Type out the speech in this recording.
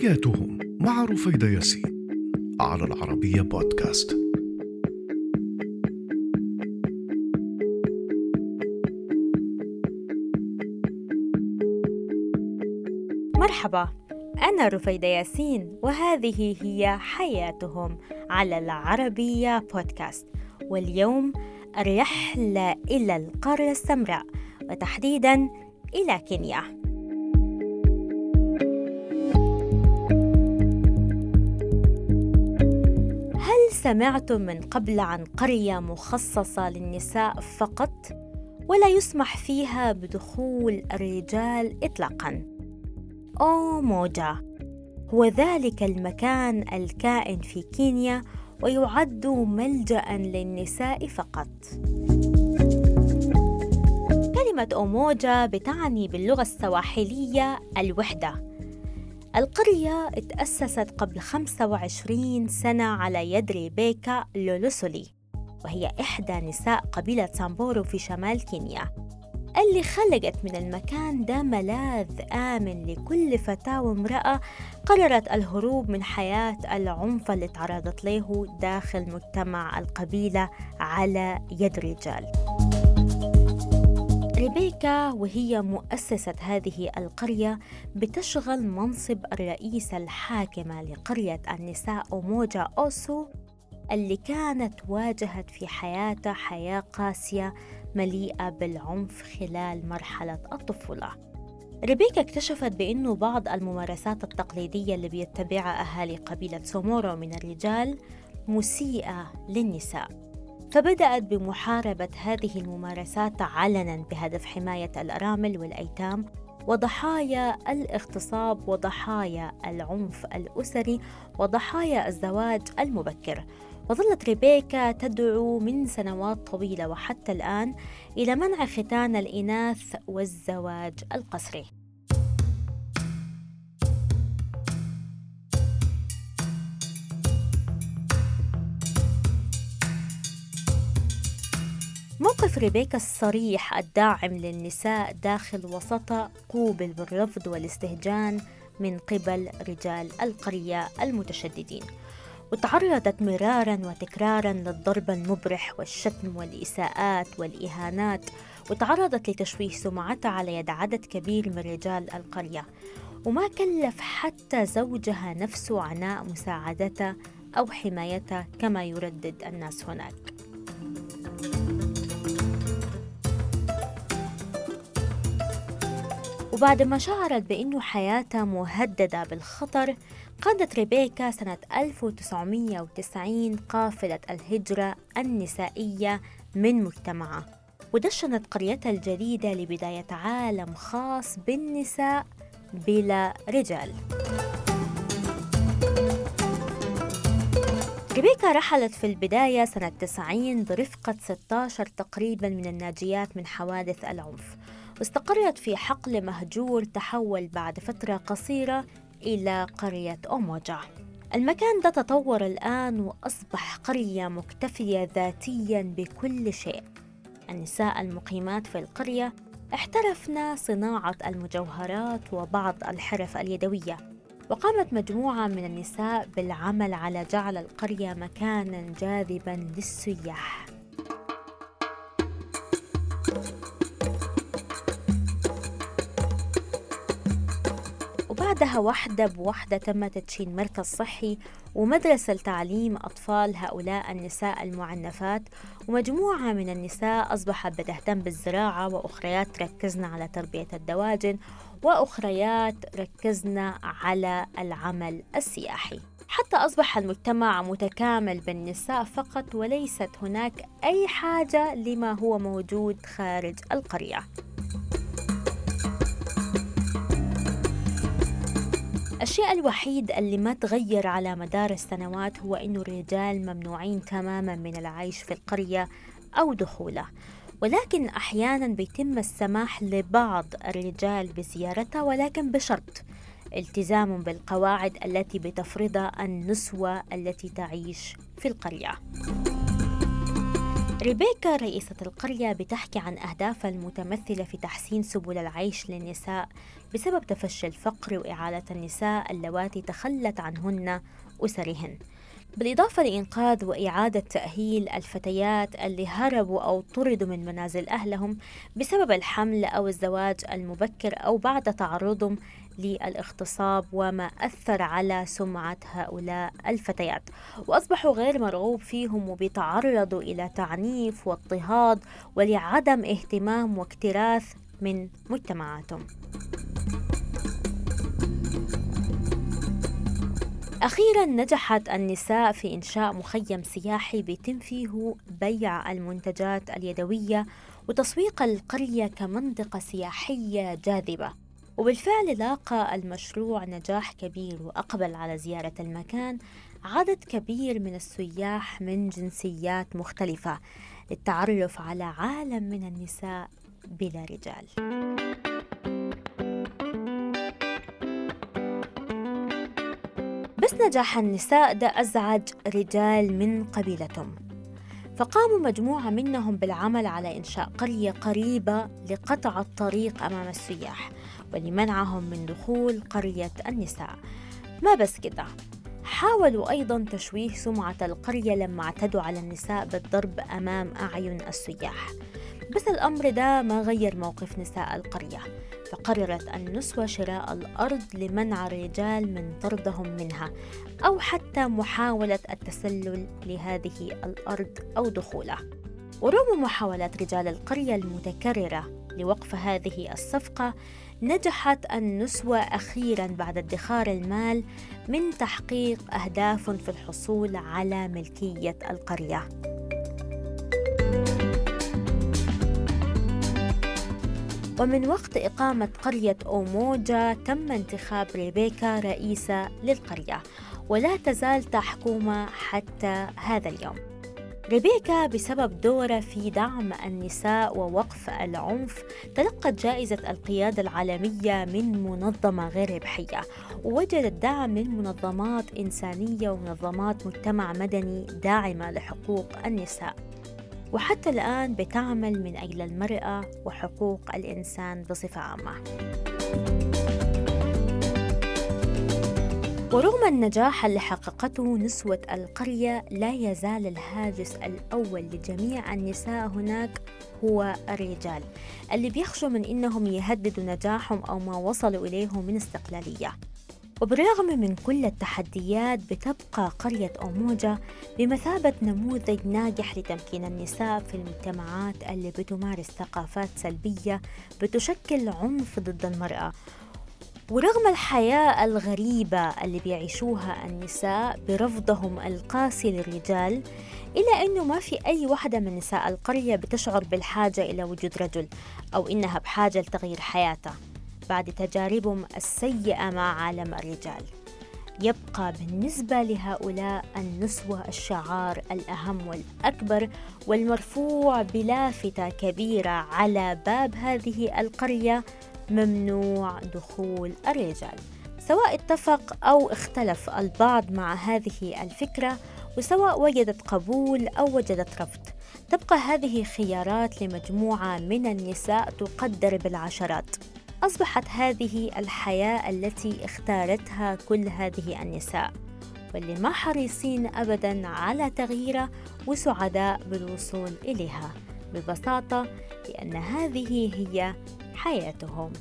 حياتهم مع رفيدة ياسين على العربية بودكاست. مرحبا أنا رفيدة ياسين وهذه هي حياتهم على العربية بودكاست. واليوم الرحلة إلى القارة السمراء وتحديدا إلى كينيا. سمعتم من قبل عن قرية مخصصة للنساء فقط ولا يسمح فيها بدخول الرجال إطلاقا. أوموجا هو ذلك المكان الكائن في كينيا ويعد ملجأ للنساء فقط. كلمة أوموجا بتعني باللغة السواحلية الوحدة. القرية تأسست قبل 25 سنة على يد ريبيكا لولوسولي وهي إحدى نساء قبيلة سامبورو في شمال كينيا اللي خلقت من المكان ده ملاذ آمن لكل فتاة وامرأة قررت الهروب من حياة العنف اللي تعرضت له داخل مجتمع القبيلة على يد رجال. ريبيكا وهي مؤسسة هذه القرية بتشغل منصب الرئيسة الحاكمة لقرية النساء أوموجا أوسو اللي كانت واجهت في حياتها حياة قاسية مليئة بالعنف خلال مرحلة الطفولة. ريبيكا اكتشفت بأنه بعض الممارسات التقليدية اللي بيتبعها أهالي قبيلة سامبورو من الرجال مسيئة للنساء. فبدأت بمحاربة هذه الممارسات علنا بهدف حماية الأرامل والأيتام وضحايا الاغتصاب وضحايا العنف الأسري وضحايا الزواج المبكر. وظلت ريبيكا تدعو من سنوات طويلة وحتى الآن إلى منع ختان الإناث والزواج القسري. موقف ريبيكا الصريح الداعم للنساء داخل وسطها قوبل بالرفض والاستهجان من قبل رجال القرية المتشددين. وتعرضت مرارا وتكرارا للضرب المبرح والشتم والإساءات والإهانات وتعرضت لتشويه سمعتها على يد عدد كبير من رجال القرية. وما كلف حتى زوجها نفسه عناء مساعدتها أو حمايتها كما يردد الناس هناك. وبعد ما شعرت بأنه حياتها مهددة بالخطر قادت ريبيكا سنة 1990 قافلة الهجرة النسائية من مجتمعها ودشنت قريتها الجديدة لبداية عالم خاص بالنساء بلا رجال. ريبيكا رحلت في البداية سنة 90 برفقة 16 تقريبا من الناجيات من حوادث العنف واستقرت في حقل مهجور تحول بعد فترة قصيرة إلى قرية أوموجا. المكان ده تطور الآن وأصبح قرية مكتفية ذاتيا بكل شيء. النساء المقيمات في القرية احترفن صناعة المجوهرات وبعض الحرف اليدوية. وقامت مجموعة من النساء بالعمل على جعل القرية مكانا جاذبا للسياح. وبعدها واحدة بواحدة تم تدشين مركز صحي ومدرسة لتعليم أطفال هؤلاء النساء المعنفات. ومجموعة من النساء أصبحت بتهتم بالزراعة وأخريات ركزنا على تربية الدواجن وأخريات ركزنا على العمل السياحي. حتى أصبح المجتمع متكامل بالنساء فقط وليست هناك أي حاجة لما هو موجود خارج القرية. الشيء الوحيد اللي ما تغير على مدار السنوات هو أنه الرجال ممنوعين تماما من العيش في القرية أو دخوله. ولكن أحيانا بيتم السماح لبعض الرجال بزيارتها ولكن بشرط التزام بالقواعد التي بتفرضها النسوة التي تعيش في القرية. ريبيكا رئيسة القرية بتحكي عن أهدافها المتمثلة في تحسين سبل العيش للنساء بسبب تفشي الفقر وإعالة النساء اللواتي تخلت عنهن أسرهن. بالإضافة لإنقاذ وإعادة تأهيل الفتيات اللي هربوا أو طردوا من منازل أهلهم بسبب الحمل أو الزواج المبكر أو بعد تعرضهم للاغتصاب وما أثر على سمعة هؤلاء الفتيات. وأصبحوا غير مرغوب فيهم وبيتعرضوا إلى تعنيف واضطهاد ولعدم اهتمام واكتراث من مجتمعاتهم. أخيرا نجحت النساء في إنشاء مخيم سياحي بيتم فيه بيع المنتجات اليدوية وتسويق القرية كمنطقة سياحية جاذبة. وبالفعل لاقى المشروع نجاح كبير وأقبل على زيارة المكان عدد كبير من السياح من جنسيات مختلفة للتعرف على عالم من النساء بلا رجال. بس نجاح النساء ده أزعج رجال من قبيلتهم. فقاموا مجموعة منهم بالعمل على إنشاء قرية قريبة لقطع الطريق أمام السياح. ولمنعهم من دخول قرية النساء. ما بس كده حاولوا أيضا تشويه سمعة القرية لما اعتدوا على النساء بالضرب أمام أعين السياح. بس الأمر ده ما غير موقف نساء القرية فقررت النسوة شراء الأرض لمنع الرجال من طردهم منها أو حتى محاولة التسلل لهذه الأرض أو دخولها. ورغم محاولات رجال القرية المتكررة لوقف هذه الصفقة نجحت النسوة أخيرا بعد ادخار المال من تحقيق أهداف في الحصول على ملكية القرية. ومن وقت إقامة قرية أوموجا تم انتخاب ريبيكا رئيسة للقرية ولا تزال تحكمها حتى هذا اليوم. ريبيكا بسبب دورها في دعم النساء ووقف العنف تلقت جائزة القيادة العالمية من منظمة غير ربحية ووجدت دعم من منظمات إنسانية ومنظمات مجتمع مدني داعمة لحقوق النساء وحتى الآن بتعمل من أجل المرأة وحقوق الإنسان بصفة عامة. ورغم النجاح اللي حققته نسوة القرية لا يزال الهاجس الأول لجميع النساء هناك هو الرجال اللي بيخشوا من إنهم يهددوا نجاحهم أو ما وصلوا إليه من استقلالية. وبالرغم من كل التحديات بتبقى قرية أوموجا بمثابة نموذج ناجح لتمكين النساء في المجتمعات اللي بتمارس ثقافات سلبية بتشكل عنف ضد المرأة. ورغم الحياة الغريبة اللي بيعيشوها النساء برفضهم القاسي للرجال إلا أنه ما في أي واحدة من نساء القرية بتشعر بالحاجة إلى وجود رجل أو إنها بحاجة لتغيير حياتها بعد تجاربهم السيئة مع عالم الرجال. يبقى بالنسبة لهؤلاء النسوة الشعار الأهم والأكبر والمرفوع بلافتة كبيرة على باب هذه القرية ممنوع دخول الرجال. سواء اتفق أو اختلف البعض مع هذه الفكرة وسواء وجدت قبول أو وجدت رفض. تبقى هذه خيارات لمجموعة من النساء تقدر بالعشرات. أصبحت هذه الحياة التي اختارتها كل هذه النساء. واللي ما حريصين أبدا على تغييرها وسعداء بالوصول إليها. ببساطة لأن هذه هي حياتهم.